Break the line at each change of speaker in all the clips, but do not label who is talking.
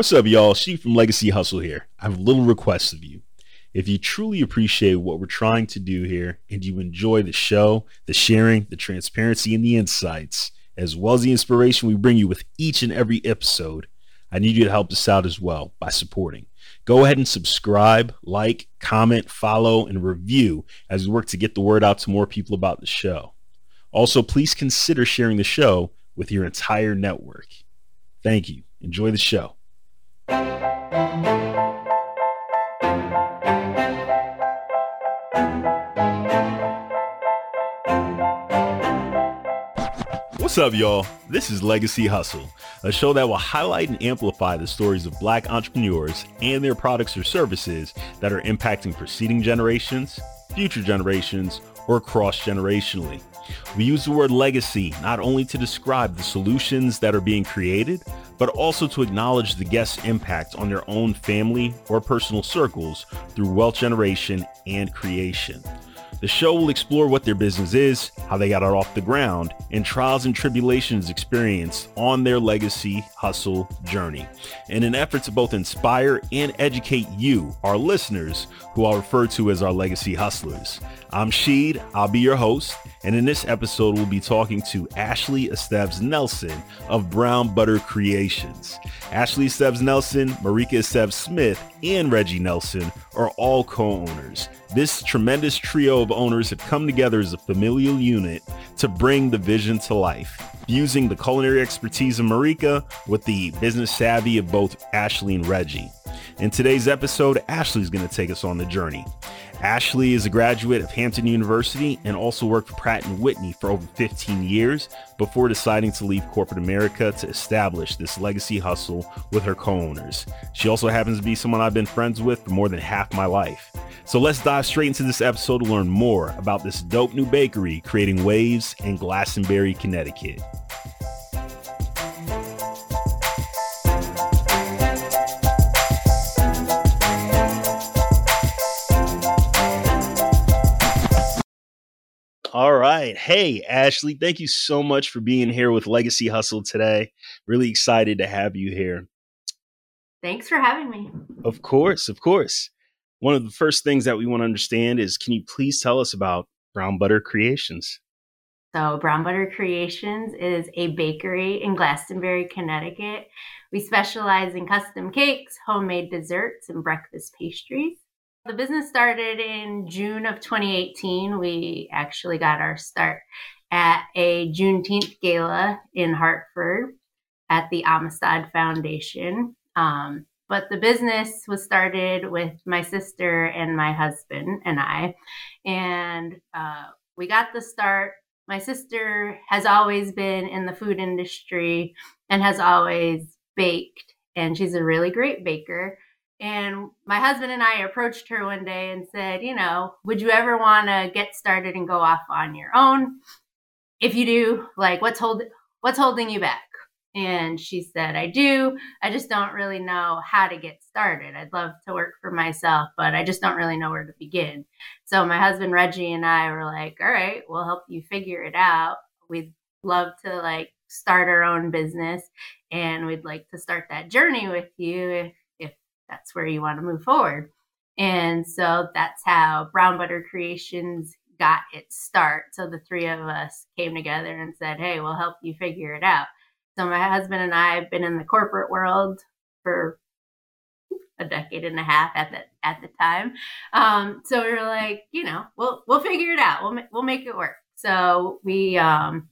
What's up, y'all? Sheed from Legacy Hustle here. I have a little request of you. If you truly appreciate what we're trying to do here and you enjoy the show, the sharing, the transparency, and the insights, as well as the inspiration we bring you with each and every episode, I need you to help us out as well by supporting. Go ahead and subscribe, like, comment, follow, and review as we work to get the word out to more people about the show. Also, please consider sharing the show with your entire network. Thank you. Enjoy the show. What's up, y'all? This is Legacy Hustle, a show that will highlight and amplify the stories of black entrepreneurs and their products or services that are impacting preceding generations, future generations, or cross generationally. We use the word legacy not only to describe the solutions that are being created, but also to acknowledge the guest's impact on their own family or personal circles through wealth generation and creation. The show will explore what their business is, how they got it off the ground, and trials and tribulations experienced on their legacy hustle journey in an effort to both inspire and educate you, our listeners, who I'll refer to as our legacy hustlers. I'm Sheed, I'll be your host, and in this episode, we'll be talking to Ashli Esteves Nelson of Brown Butter Creations. Ashli Esteves Nelson, Marika Esteves Smith, and Reggie Nelson are all co owners. This tremendous trio of owners have come together as a familial unit to bring the vision to life, fusing the culinary expertise of Marika with the business savvy of both Ashli and Reggie. In today's episode, Ashli is going to take us on the journey. Ashli is a graduate of Hampton University and also worked for Pratt & Whitney for over 15 years before deciding to leave corporate America to establish this legacy hustle with her co-owners. She also happens to be someone I've been friends with for more than half my life. So let's dive straight into this episode to learn more about this dope new bakery creating waves in Glastonbury, Connecticut. Hey, Ashli, thank you so much for being here with Legacy Hustle today. Really excited to have you here.
Thanks for having me.
Of course, of course. One of the first things that we want to understand is can you please tell us about Brown Butter Creations?
So, Brown Butter Creations is a bakery in Glastonbury, Connecticut. We specialize in custom cakes, homemade desserts, and breakfast pastries. The business started in June of 2018. We actually got our start at a Juneteenth gala in Hartford at the Amistad Foundation. Um, but the business was started with my sister and my husband and I. And uh, we got the start. My sister has always been in the food industry and has always baked, and she's a really great baker. And my husband and I approached her one day and said, you know, would you ever want to get started and go off on your own? If you do, like what's hold what's holding you back? And she said, I do. I just don't really know how to get started. I'd love to work for myself, but I just don't really know where to begin. So my husband Reggie and I were like, all right, we'll help you figure it out. We'd love to like start our own business and we'd like to start that journey with you if that's where you want to move forward. And so that's how Brown Butter Creations got its start. So the three of us came together and said, Hey, we'll help you figure it out. So my husband and I have been in the corporate world for a decade and a half at the at the time. Um, so we were like, you know, we'll we'll figure it out. We'll we'll make it work. So we um,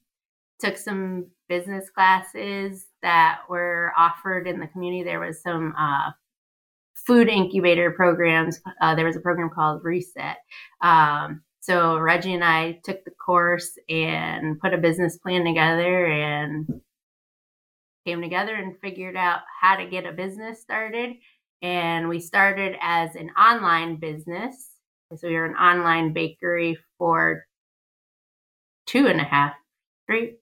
took some business classes that were offered in the community. There was some uh, food incubator programs. Uh, there was a program called reSET. Um, so Reggie and I took the course and put a business plan together and came together and figured out how to get a business started. And we started as an online business. So we were an online bakery for two and a half, three,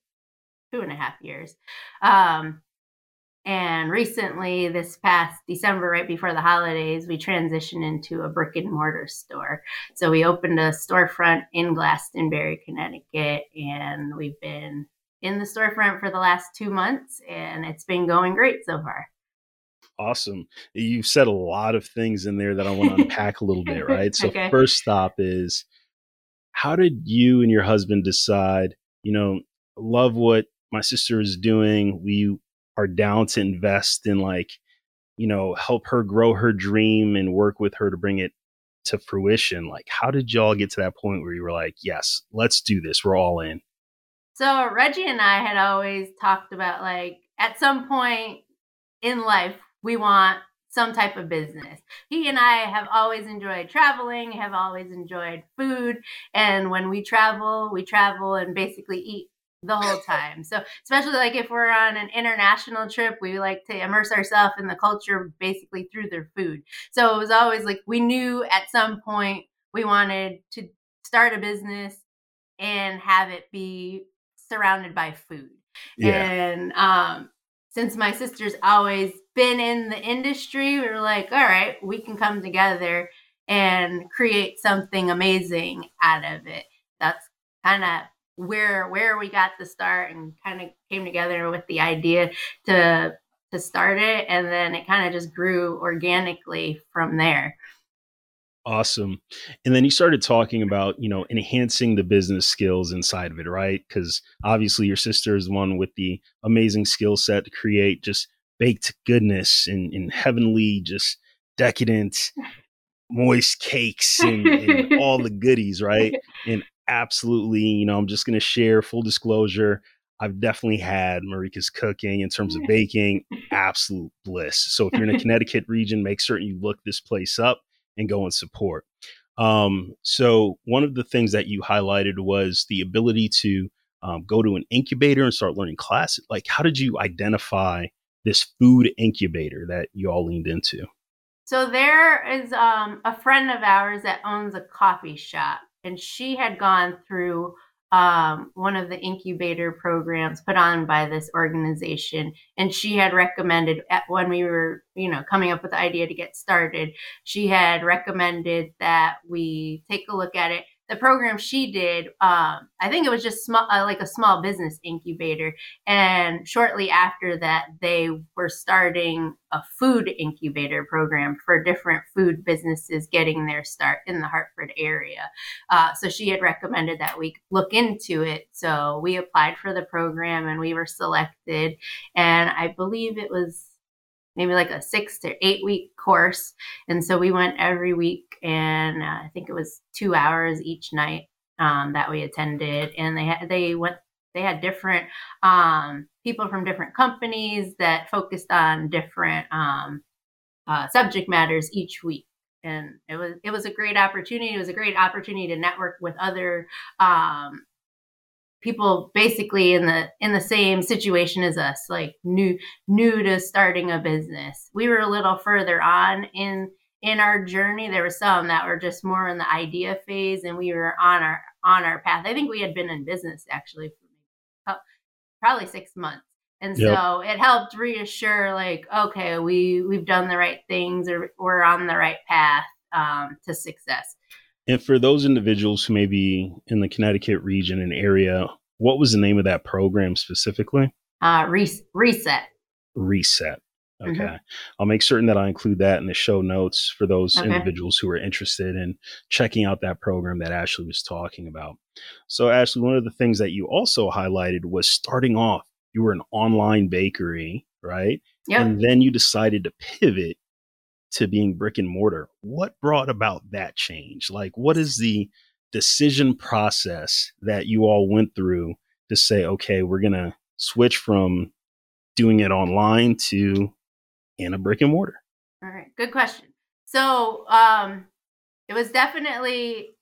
two and a half years. Um, and recently, this past December, right before the holidays, we transitioned into a brick and mortar store. So we opened a storefront in Glastonbury, Connecticut, and we've been in the storefront for the last two months, and it's been going great so far.
Awesome. You've said a lot of things in there that I want to unpack a little bit, right? So, okay. first stop is how did you and your husband decide, you know, love what my sister is doing? We are down to invest in, like, you know, help her grow her dream and work with her to bring it to fruition. Like, how did y'all get to that point where you were like, yes, let's do this? We're all in.
So, Reggie and I had always talked about, like, at some point in life, we want some type of business. He and I have always enjoyed traveling, have always enjoyed food. And when we travel, we travel and basically eat the whole time. So, especially like if we're on an international trip, we like to immerse ourselves in the culture basically through their food. So, it was always like we knew at some point we wanted to start a business and have it be surrounded by food. Yeah. And um since my sister's always been in the industry, we were like, all right, we can come together and create something amazing out of it. That's kind of where where we got the start and kind of came together with the idea to to start it and then it kind of just grew organically from there.
Awesome. And then you started talking about, you know, enhancing the business skills inside of it, right? Because obviously your sister is one with the amazing skill set to create just baked goodness and, and heavenly, just decadent, moist cakes and, and all the goodies, right? And absolutely, you know, I'm just going to share full disclosure. I've definitely had Marika's cooking in terms of baking, absolute bliss. So if you're in a Connecticut region, make certain you look this place up and go and support. Um, so one of the things that you highlighted was the ability to um, go to an incubator and start learning classes. Like, how did you identify this food incubator that you all leaned into?
So there is um, a friend of ours that owns a coffee shop, and she had gone through um, one of the incubator programs put on by this organization. And she had recommended when we were, you know, coming up with the idea to get started, she had recommended that we take a look at it the program she did, um, I think it was just small, uh, like a small business incubator. And shortly after that, they were starting a food incubator program for different food businesses getting their start in the Hartford area. Uh, so she had recommended that we look into it. So we applied for the program and we were selected. And I believe it was maybe like a six to eight week course. And so we went every week, and uh, I think it was two hours each night um, that we attended. And they had they went they had different um, people from different companies that focused on different um, uh, subject matters each week. And it was it was a great opportunity. It was a great opportunity to network with other um, people basically in the in the same situation as us like new new to starting a business. We were a little further on in in our journey. There were some that were just more in the idea phase and we were on our on our path. I think we had been in business actually for probably six months. And yep. so it helped reassure like okay we we've done the right things or we're on the right path um, to success
and for those individuals who may be in the Connecticut region and area, what was the name of that program specifically?
Uh, Re- reSET.
reSET. Okay. Mm-hmm. I'll make certain that I include that in the show notes for those okay. individuals who are interested in checking out that program that Ashli was talking about. So, Ashli, one of the things that you also highlighted was starting off, you were an online bakery, right? Yep. And then you decided to pivot to being brick and mortar. What brought about that change? Like, what is the decision process that you all went through to say, okay, we're going to switch from doing it online to in a brick and mortar?
All right, good question. So, um, it was definitely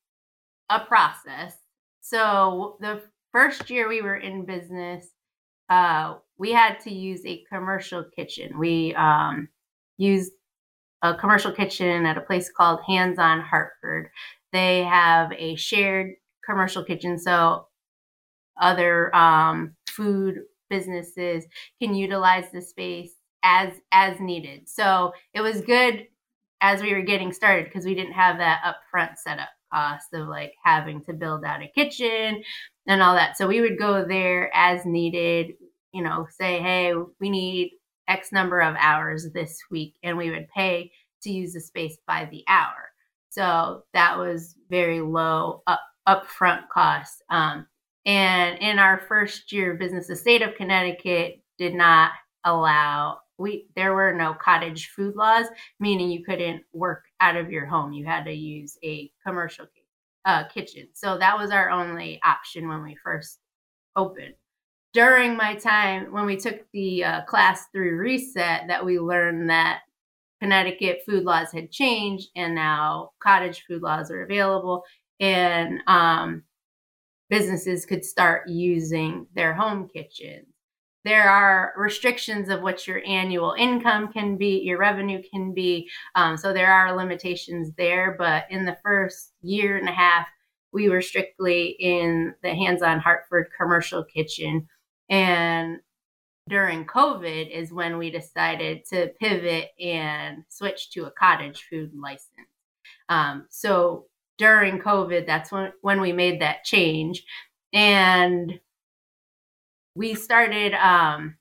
a process. So, the first year we were in business, uh, we had to use a commercial kitchen. We um, used a commercial kitchen at a place called Hands on Hartford. They have a shared commercial kitchen, so other um, food businesses can utilize the space as as needed. So it was good as we were getting started because we didn't have that upfront setup cost of like having to build out a kitchen and all that. So we would go there as needed, you know, say, hey, we need X number of hours this week, and we would pay to use the space by the hour. So that was very low up, upfront cost. Um, and in our first year of business, the state of Connecticut did not allow we there were no cottage food laws, meaning you couldn't work out of your home. You had to use a commercial uh, kitchen. So that was our only option when we first opened. During my time when we took the uh, class through reSET, that we learned that Connecticut food laws had changed and now cottage food laws are available and um, businesses could start using their home kitchens. There are restrictions of what your annual income can be, your revenue can be. Um, so there are limitations there. But in the first year and a half, we were strictly in the hands on Hartford commercial kitchen. And during COVID is when we decided to pivot and switch to a cottage food license. Um, so during COVID, that's when, when we made that change. And we started um,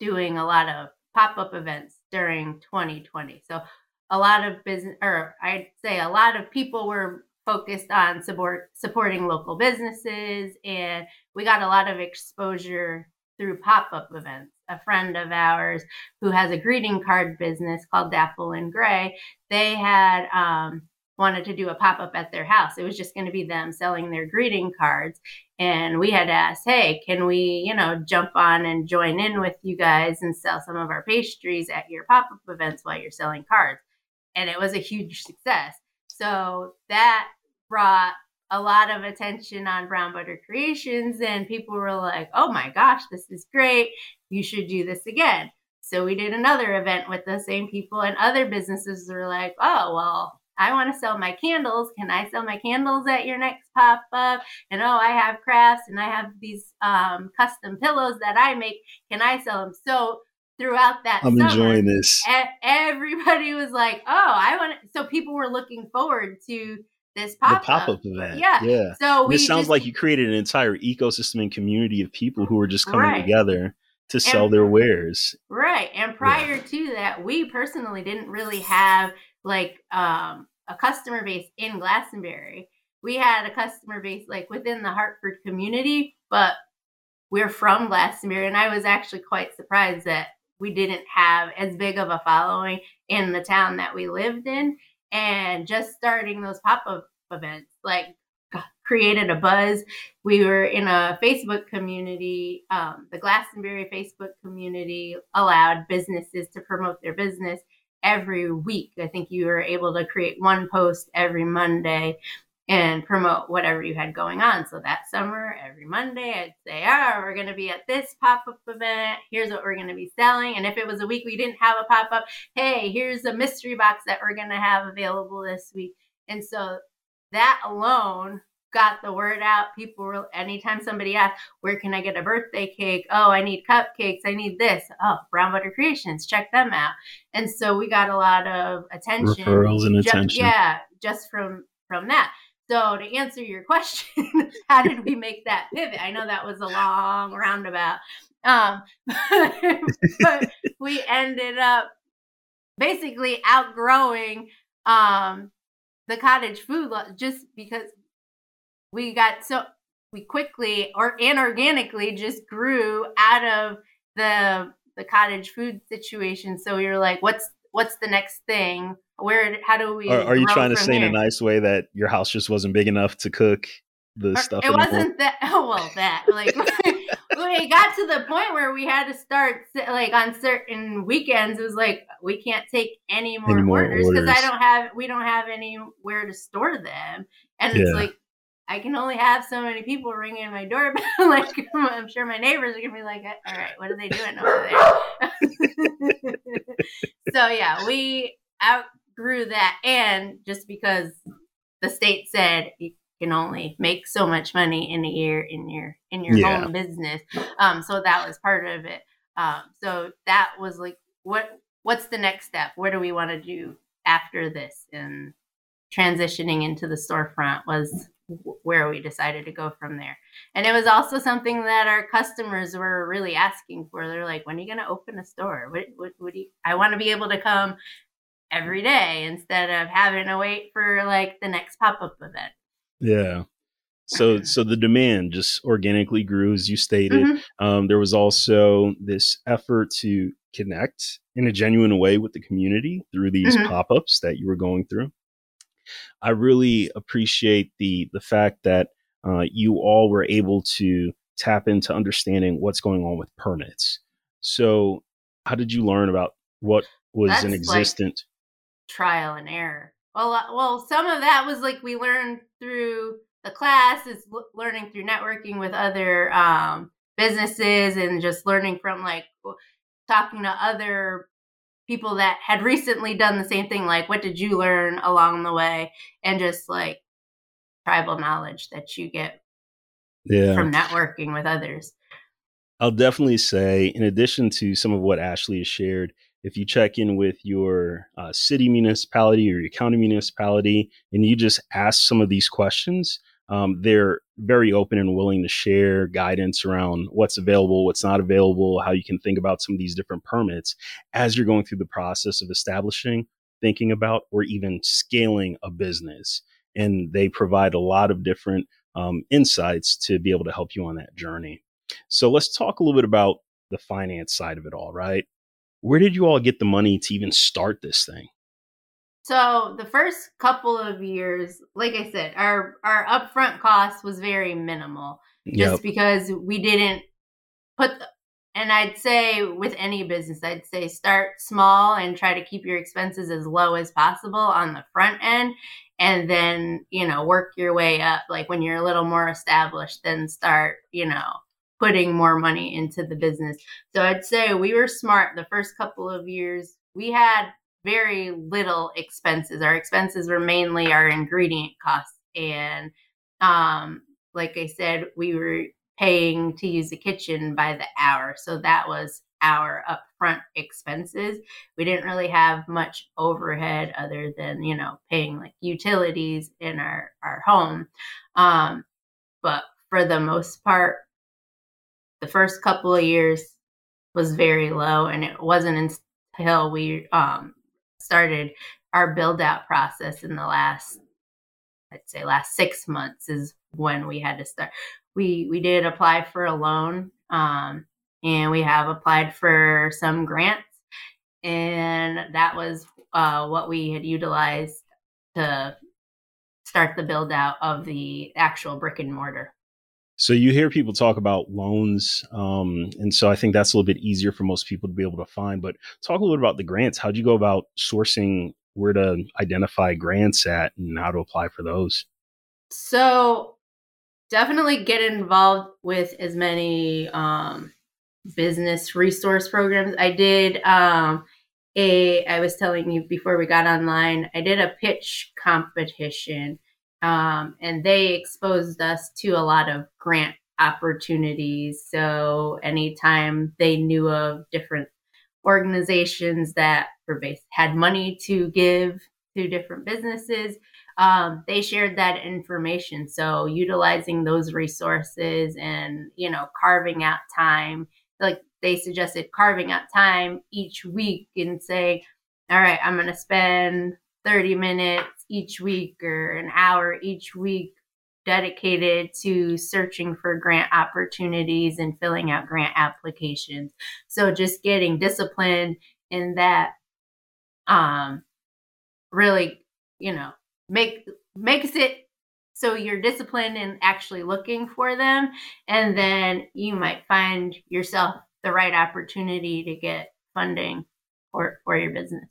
doing a lot of pop up events during 2020. So a lot of business, or I'd say a lot of people were focused on support supporting local businesses, and we got a lot of exposure through pop-up events. A friend of ours who has a greeting card business called Dapple and Gray, they had um, wanted to do a pop-up at their house. It was just going to be them selling their greeting cards. And we had asked, hey, can we, you know, jump on and join in with you guys and sell some of our pastries at your pop-up events while you're selling cards? And it was a huge success. So that brought a lot of attention on Brown Butter Creations, and people were like, oh my gosh, this is great. You should do this again. So we did another event with the same people, and other businesses were like, oh, well, I want to sell my candles. Can I sell my candles at your next pop up? And oh, I have crafts and I have these um, custom pillows that I make. Can I sell them? So throughout that
I'm
summer,
enjoying this.
Everybody was like, oh, I want to So people were looking forward to this pop-up,
pop-up event.
Yeah.
Yeah.
So
this sounds
just,
like you created an entire ecosystem and community of people who are just coming
right.
together to sell
and,
their wares.
Right. And prior yeah. to that, we personally didn't really have like um, a customer base in Glastonbury. We had a customer base like within the Hartford community, but we're from Glastonbury. And I was actually quite surprised that we didn't have as big of a following in the town that we lived in and just starting those pop-up events like created a buzz. We were in a facebook community um, the glastonbury facebook community allowed businesses to promote their business every week. I think you were able to create one post every monday and promote whatever you had going on. So that summer, every Monday, I'd say, oh, we're going to be at this pop up event. Here's what we're going to be selling. And if it was a week we didn't have a pop up, hey, here's a mystery box that we're going to have available this week. And so that alone got the word out. People were, anytime somebody asked, where can I get a birthday cake? Oh, I need cupcakes. I need this. Oh, Brown Butter Creations, check them out. And so we got a lot of attention.
Referrals and attention.
yeah, just from from that. So to answer your question, how did we make that pivot? I know that was a long roundabout. Um, but we ended up basically outgrowing um, the cottage food just because we got so we quickly or inorganically just grew out of the the cottage food situation. So we were like, what's what's the next thing? Where? How do we?
Are, are you trying to say here? in a nice way that your house just wasn't big enough to cook the
or,
stuff?
It wasn't that. Oh well, that like we got to the point where we had to start like on certain weekends. It was like we can't take any more, any more orders because I don't have we don't have anywhere to store them, and yeah. it's like I can only have so many people ringing my doorbell. like I'm sure my neighbors are gonna be like, uh, "All right, what are they doing over there?" so yeah, we outgrew that, and just because the state said you can only make so much money in a year in your in your yeah. home business, um, so that was part of it. Um, so that was like, what what's the next step? What do we want to do after this? And transitioning into the storefront was where we decided to go from there. And it was also something that our customers were really asking for. They're like, when are you going to open a store? What, what, what do you, I want to be able to come every day instead of having to wait for like the next pop-up event.
Yeah. So, so the demand just organically grew, as you stated. Mm-hmm. Um, there was also this effort to connect in a genuine way with the community through these mm-hmm. pop-ups that you were going through. I really appreciate the the fact that uh, you all were able to tap into understanding what's going on with permits. So, how did you learn about what was That's in existence?
Trial and error. Well, uh, well, some of that was like we learned through the class, is learning through networking with other um, businesses, and just learning from like talking to other people that had recently done the same thing like what did you learn along the way and just like tribal knowledge that you get yeah. from networking with others
i'll definitely say in addition to some of what ashli has shared if you check in with your uh, city municipality or your county municipality and you just ask some of these questions um, they're very open and willing to share guidance around what's available, what's not available, how you can think about some of these different permits as you're going through the process of establishing, thinking about, or even scaling a business. And they provide a lot of different um, insights to be able to help you on that journey. So let's talk a little bit about the finance side of it all, right? Where did you all get the money to even start this thing?
So the first couple of years, like I said, our our upfront cost was very minimal, just yep. because we didn't put. The, and I'd say with any business, I'd say start small and try to keep your expenses as low as possible on the front end, and then you know work your way up. Like when you're a little more established, then start you know putting more money into the business. So I'd say we were smart the first couple of years. We had very little expenses. Our expenses were mainly our ingredient costs. And um, like I said, we were paying to use the kitchen by the hour. So that was our upfront expenses. We didn't really have much overhead other than, you know, paying like utilities in our, our home. Um, but for the most part, the first couple of years was very low and it wasn't until we um, started our build out process in the last I'd say last six months is when we had to start. We we did apply for a loan, um, and we have applied for some grants, and that was uh, what we had utilized to start the build out of the actual brick and mortar.
So you hear people talk about loans, um, and so I think that's a little bit easier for most people to be able to find. But talk a little bit about the grants. How'd you go about sourcing where to identify grants at and how to apply for those?
So definitely get involved with as many um, business resource programs. I did um, a. I was telling you before we got online. I did a pitch competition um, and they exposed us to a lot of grant opportunities. So anytime they knew of different organizations that were based, had money to give to different businesses, um, they shared that information. So utilizing those resources and you know carving out time, like they suggested, carving out time each week and say, all right, I'm going to spend 30 minutes each week or an hour each week dedicated to searching for grant opportunities and filling out grant applications. So just getting disciplined in that um really, you know, make makes it so you're disciplined in actually looking for them and then you might find yourself the right opportunity to get funding for for your business.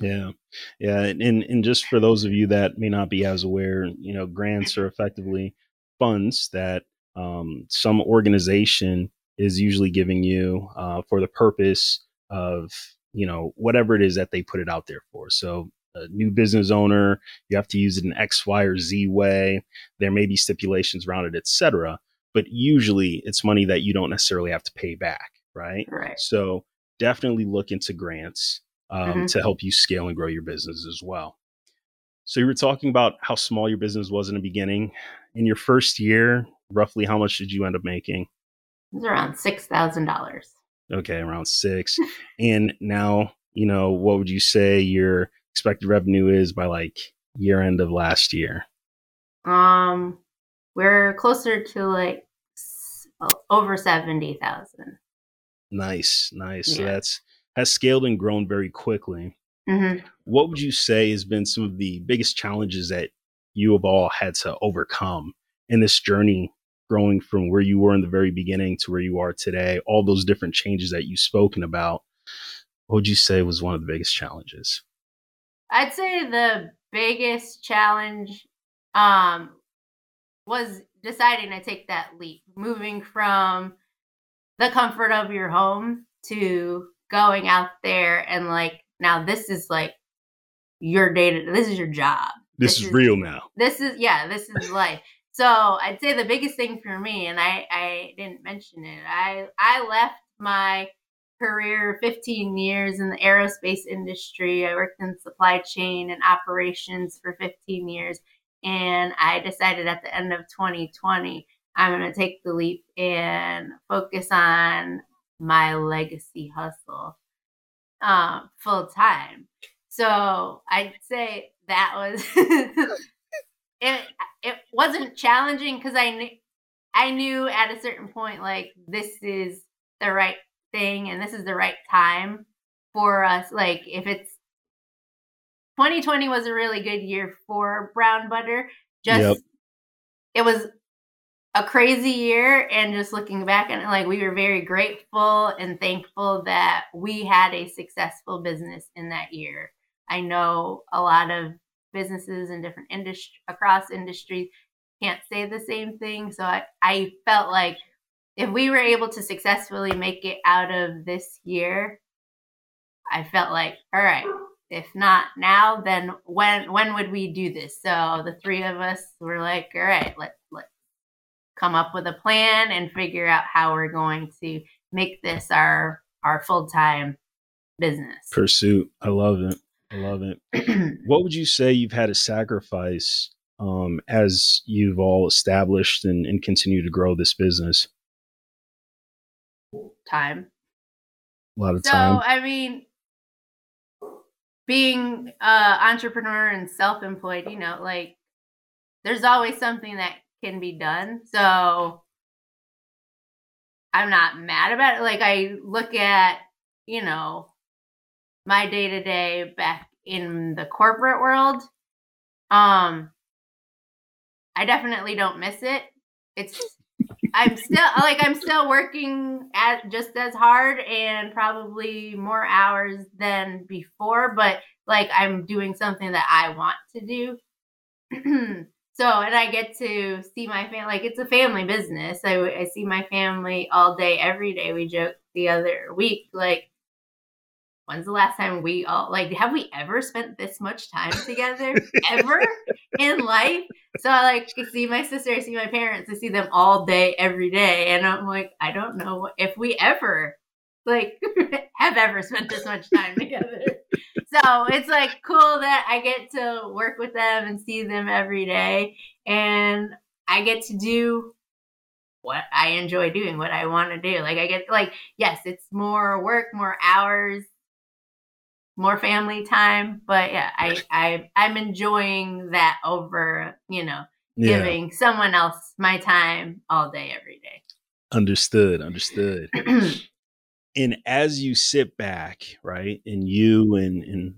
Yeah. Yeah. And, and just for those of you that may not be as aware, you know, grants are effectively funds that um, some organization is usually giving you uh, for the purpose of, you know, whatever it is that they put it out there for. So, a new business owner, you have to use it in X, Y, or Z way. There may be stipulations around it, etc. But usually it's money that you don't necessarily have to pay back, right?
Right.
So, definitely look into grants um, mm-hmm. to help you scale and grow your business as well. So you were talking about how small your business was in the beginning. In your first year, roughly how much did you end up making?
It was around six thousand dollars.
Okay, around six. and now, you know, what would you say your expected revenue is by like year end of last year?
Um, we're closer to like over seventy thousand.
Nice, nice. Yeah. So that's has scaled and grown very quickly.
Mm-hmm.
What would you say has been some of the biggest challenges that you have all had to overcome in this journey, growing from where you were in the very beginning to where you are today? All those different changes that you've spoken about. What would you say was one of the biggest challenges?
I'd say the biggest challenge um, was deciding to take that leap, moving from the comfort of your home to going out there and like now this is like your data this is your job.
This, this is, is, real now.
this is yeah this is life. So i'd say the biggest thing for me and i i didn't mention it i i left my career 15 years in the aerospace industry. I worked in supply chain and operations for 15 years and i decided at the end of 2020 i'm going to take the leap and focus on my legacy hustle um, full time. So I'd say that was it. It wasn't challenging because I knew I knew at a certain point like this is the right thing and this is the right time for us. Like if it's 2020 was a really good year for brown butter. Just yep. it was a crazy year and just looking back and like we were very grateful and thankful that we had a successful business in that year. I know a lot of businesses in different industry across industries can't say the same thing. So I, I felt like if we were able to successfully make it out of this year i felt like all right if not now then when when would we do this? So the three of us were like all right let, let come up with a plan and figure out how we're going to make this our our full-time business.
Pursuit. I love it. I love it. What would you say you've had to sacrifice um, as you've all established and, and continue to grow this business?
Time.
A lot of time.
so, i mean being uh entrepreneur and self-employed you know like there's always something that can be done. So I'm not mad about it. Like I look at, you know, my day to day back in the corporate world. Um I definitely don't miss it. It's I'm still like I'm still working at just as hard and probably more hours than before, but like I'm doing something that I want to do. So, and I get to see my family, like it's a family business. I, I see my family all day, every day. We joked the other week, like, when's the last time we all, like, have we ever spent this much time together ever in life? So I like see my sister, I see my parents, I see them all day, every day. And I'm like, I don't know if we ever, like, have ever spent this much time together so it's like cool that I get to work with them and see them every day. And I get to do what I enjoy doing, what I want to do. Like I get like, yes, it's more work, more hours, more family time. But yeah, I, I I'm enjoying that over, you know, giving yeah. someone else my time all day, every day.
Understood, understood. and as you sit back, right, and you and and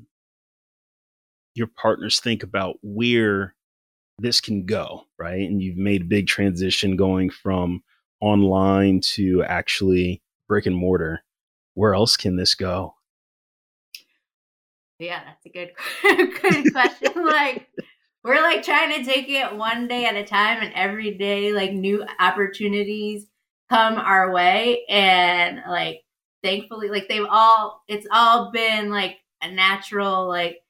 your partners think about where this can go, right? And you've made a big transition going from online to actually brick and mortar. Where else can this go?
Yeah, that's a good good question. like we're like trying to take it one day at a time and every day like new opportunities come our way and like thankfully like they've all it's all been like a natural like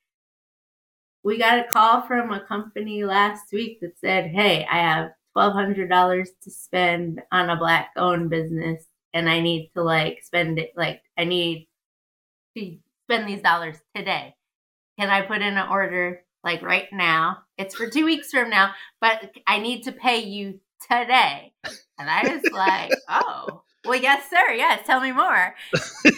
we got a call from a company last week that said hey i have $1200 to spend on a black owned business and i need to like spend it like i need to spend these dollars today can i put in an order like right now. It's for two weeks from now, but I need to pay you today. And I was like, oh, well, yes, sir. Yes, tell me more.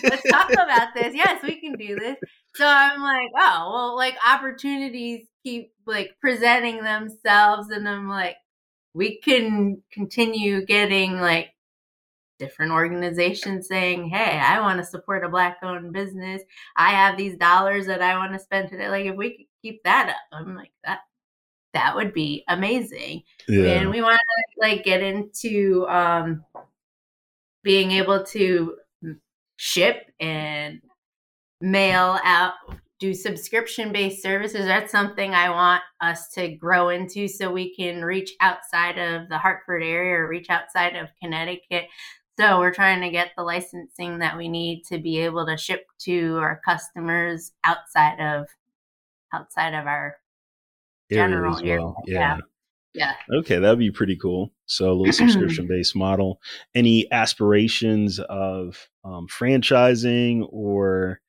Let's talk about this. Yes, we can do this. So I'm like, oh, well, like opportunities keep like presenting themselves. And I'm like, we can continue getting like different organizations saying, Hey, I want to support a black owned business. I have these dollars that I want to spend today. Like if we could keep that up, I'm like that that would be amazing. Yeah. And we want to like get into um being able to ship and mail out do subscription based services. That's something I want us to grow into so we can reach outside of the Hartford area or reach outside of Connecticut. So we're trying to get the licensing that we need to be able to ship to our customers outside of outside of our general
area. Well. Yeah. yeah. Yeah. Okay, that'd be pretty cool. So a little subscription based model. Any aspirations of um, franchising or,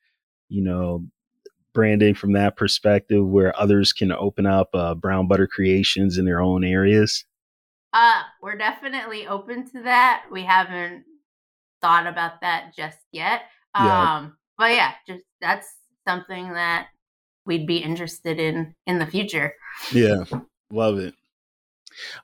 you know, branding from that perspective where others can open up uh, brown butter creations in their own areas?
Uh, we're definitely open to that. We haven't thought about that just yet. Yeah. Um, but yeah, just that's something that we'd be interested in in the future.
Yeah. Love it.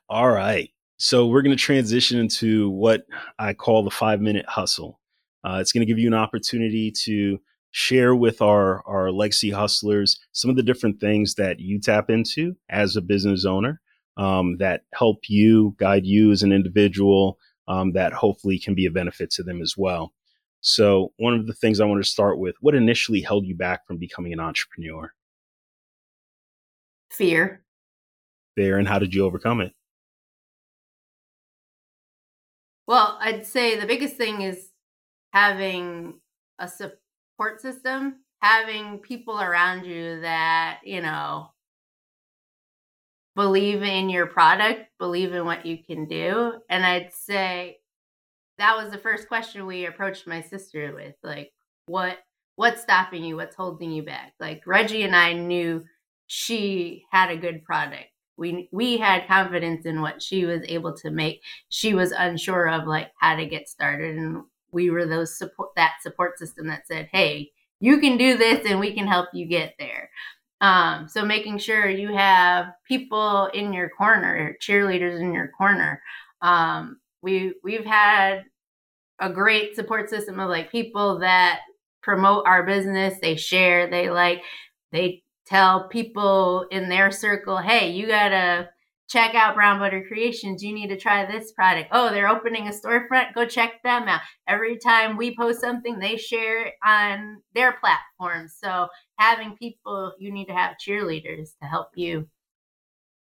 All right. So we're going to transition into what I call the five minute hustle. Uh, it's going to give you an opportunity to share with our, our legacy hustlers some of the different things that you tap into as a business owner um, that help you, guide you as an individual, um, that hopefully can be a benefit to them as well. So, one of the things I want to start with what initially held you back from becoming an entrepreneur?
Fear.
Fear, and how did you overcome it?
Well, I'd say the biggest thing is having a support system, having people around you that, you know, believe in your product, believe in what you can do. And I'd say that was the first question we approached my sister with like what what's stopping you? What's holding you back? Like Reggie and I knew she had a good product. We we had confidence in what she was able to make. She was unsure of like how to get started and we were those support that support system that said, "Hey, you can do this and we can help you get there." Um, so making sure you have people in your corner, cheerleaders in your corner. Um, we we've had a great support system of like people that promote our business. They share. They like. They tell people in their circle, "Hey, you gotta." check out Brown Butter Creations. You need to try this product. Oh, they're opening a storefront. Go check them out. Every time we post something, they share it on their platforms. So having people, you need to have cheerleaders to help you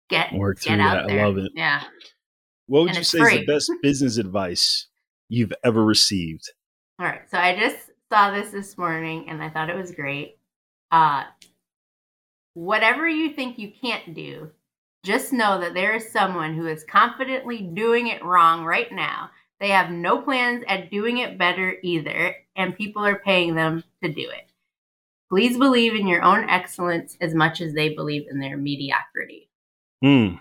get
work through get that. There. I love it.
Yeah.
What would and you say free. is the best business advice you've ever received?
All right. So I just saw this this morning and I thought it was great. Uh, whatever you think you can't do, just know that there is someone who is confidently doing it wrong right now. They have no plans at doing it better either, and people are paying them to do it. Please believe in your own excellence as much as they believe in their mediocrity.
Hmm.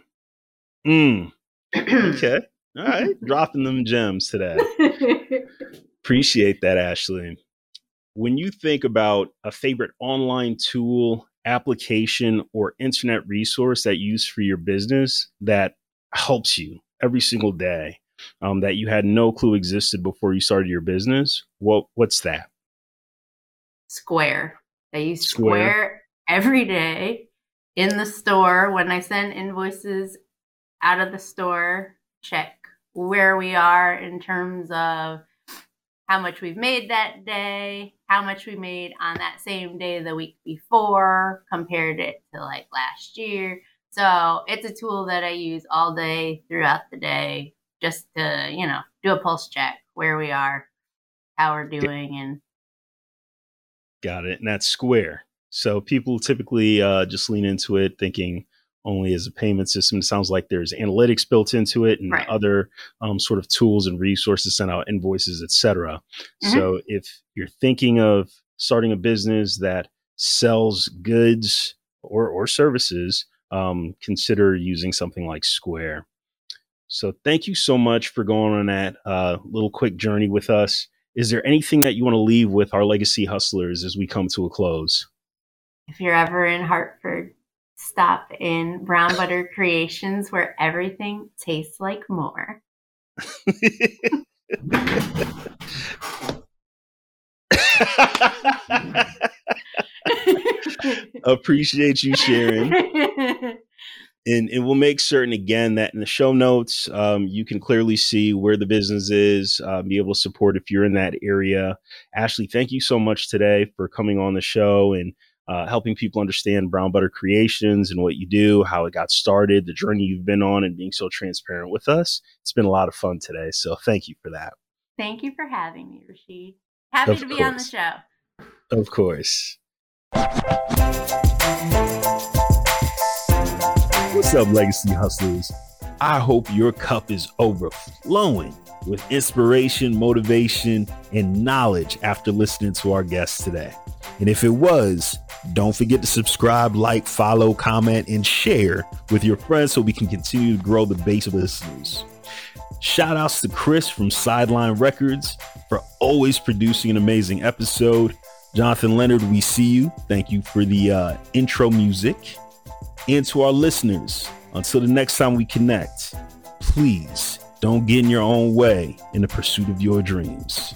Hmm. okay. All right. Dropping them gems today. Appreciate that, Ashli. When you think about a favorite online tool application or internet resource that you use for your business that helps you every single day um, that you had no clue existed before you started your business, what what's that?
Square. I use Square. Square every day in the store when I send invoices out of the store. Check where we are in terms of how much we've made that day, how much we made on that same day the week before, compared it to like last year. So it's a tool that I use all day throughout the day just to, you know, do a pulse check where we are, how we're doing and
Got it. And that's Square. So people typically uh, just lean into it thinking, only as a payment system. It sounds like there's analytics built into it and right. other um, sort of tools and resources send out invoices, etc. Mm-hmm. So if you're thinking of starting a business that sells goods or, or services, um, consider using something like Square. So thank you so much for going on that uh, little quick journey with us. Is there anything that you want to leave with our legacy hustlers as we come to a close?
If you're ever in Hartford, stop in Brown Butter Creations where everything tastes like more.
Appreciate you sharing. and, and we'll make certain again that in the show notes um, you can clearly see where the business is uh, be able to support if you're in that area ashli thank you so much today for coming on the show and uh, helping people understand brown butter creations and what you do how it got started the journey you've been on and being so transparent with us it's been a lot of fun today so thank you for that
thank you for having me rashid happy of to be course. on the show
of course What's up, Legacy Hustlers? I hope your cup is overflowing with inspiration, motivation, and knowledge after listening to our guests today. And if it was, don't forget to subscribe, like, follow, comment, and share with your friends so we can continue to grow the base of listeners. Shout outs to Chris from Sideline Records for always producing an amazing episode. Jonathan Leonard, we see you. Thank you for the uh, intro music and to our listeners, until the next time we connect, please don't get in your own way in the pursuit of your dreams.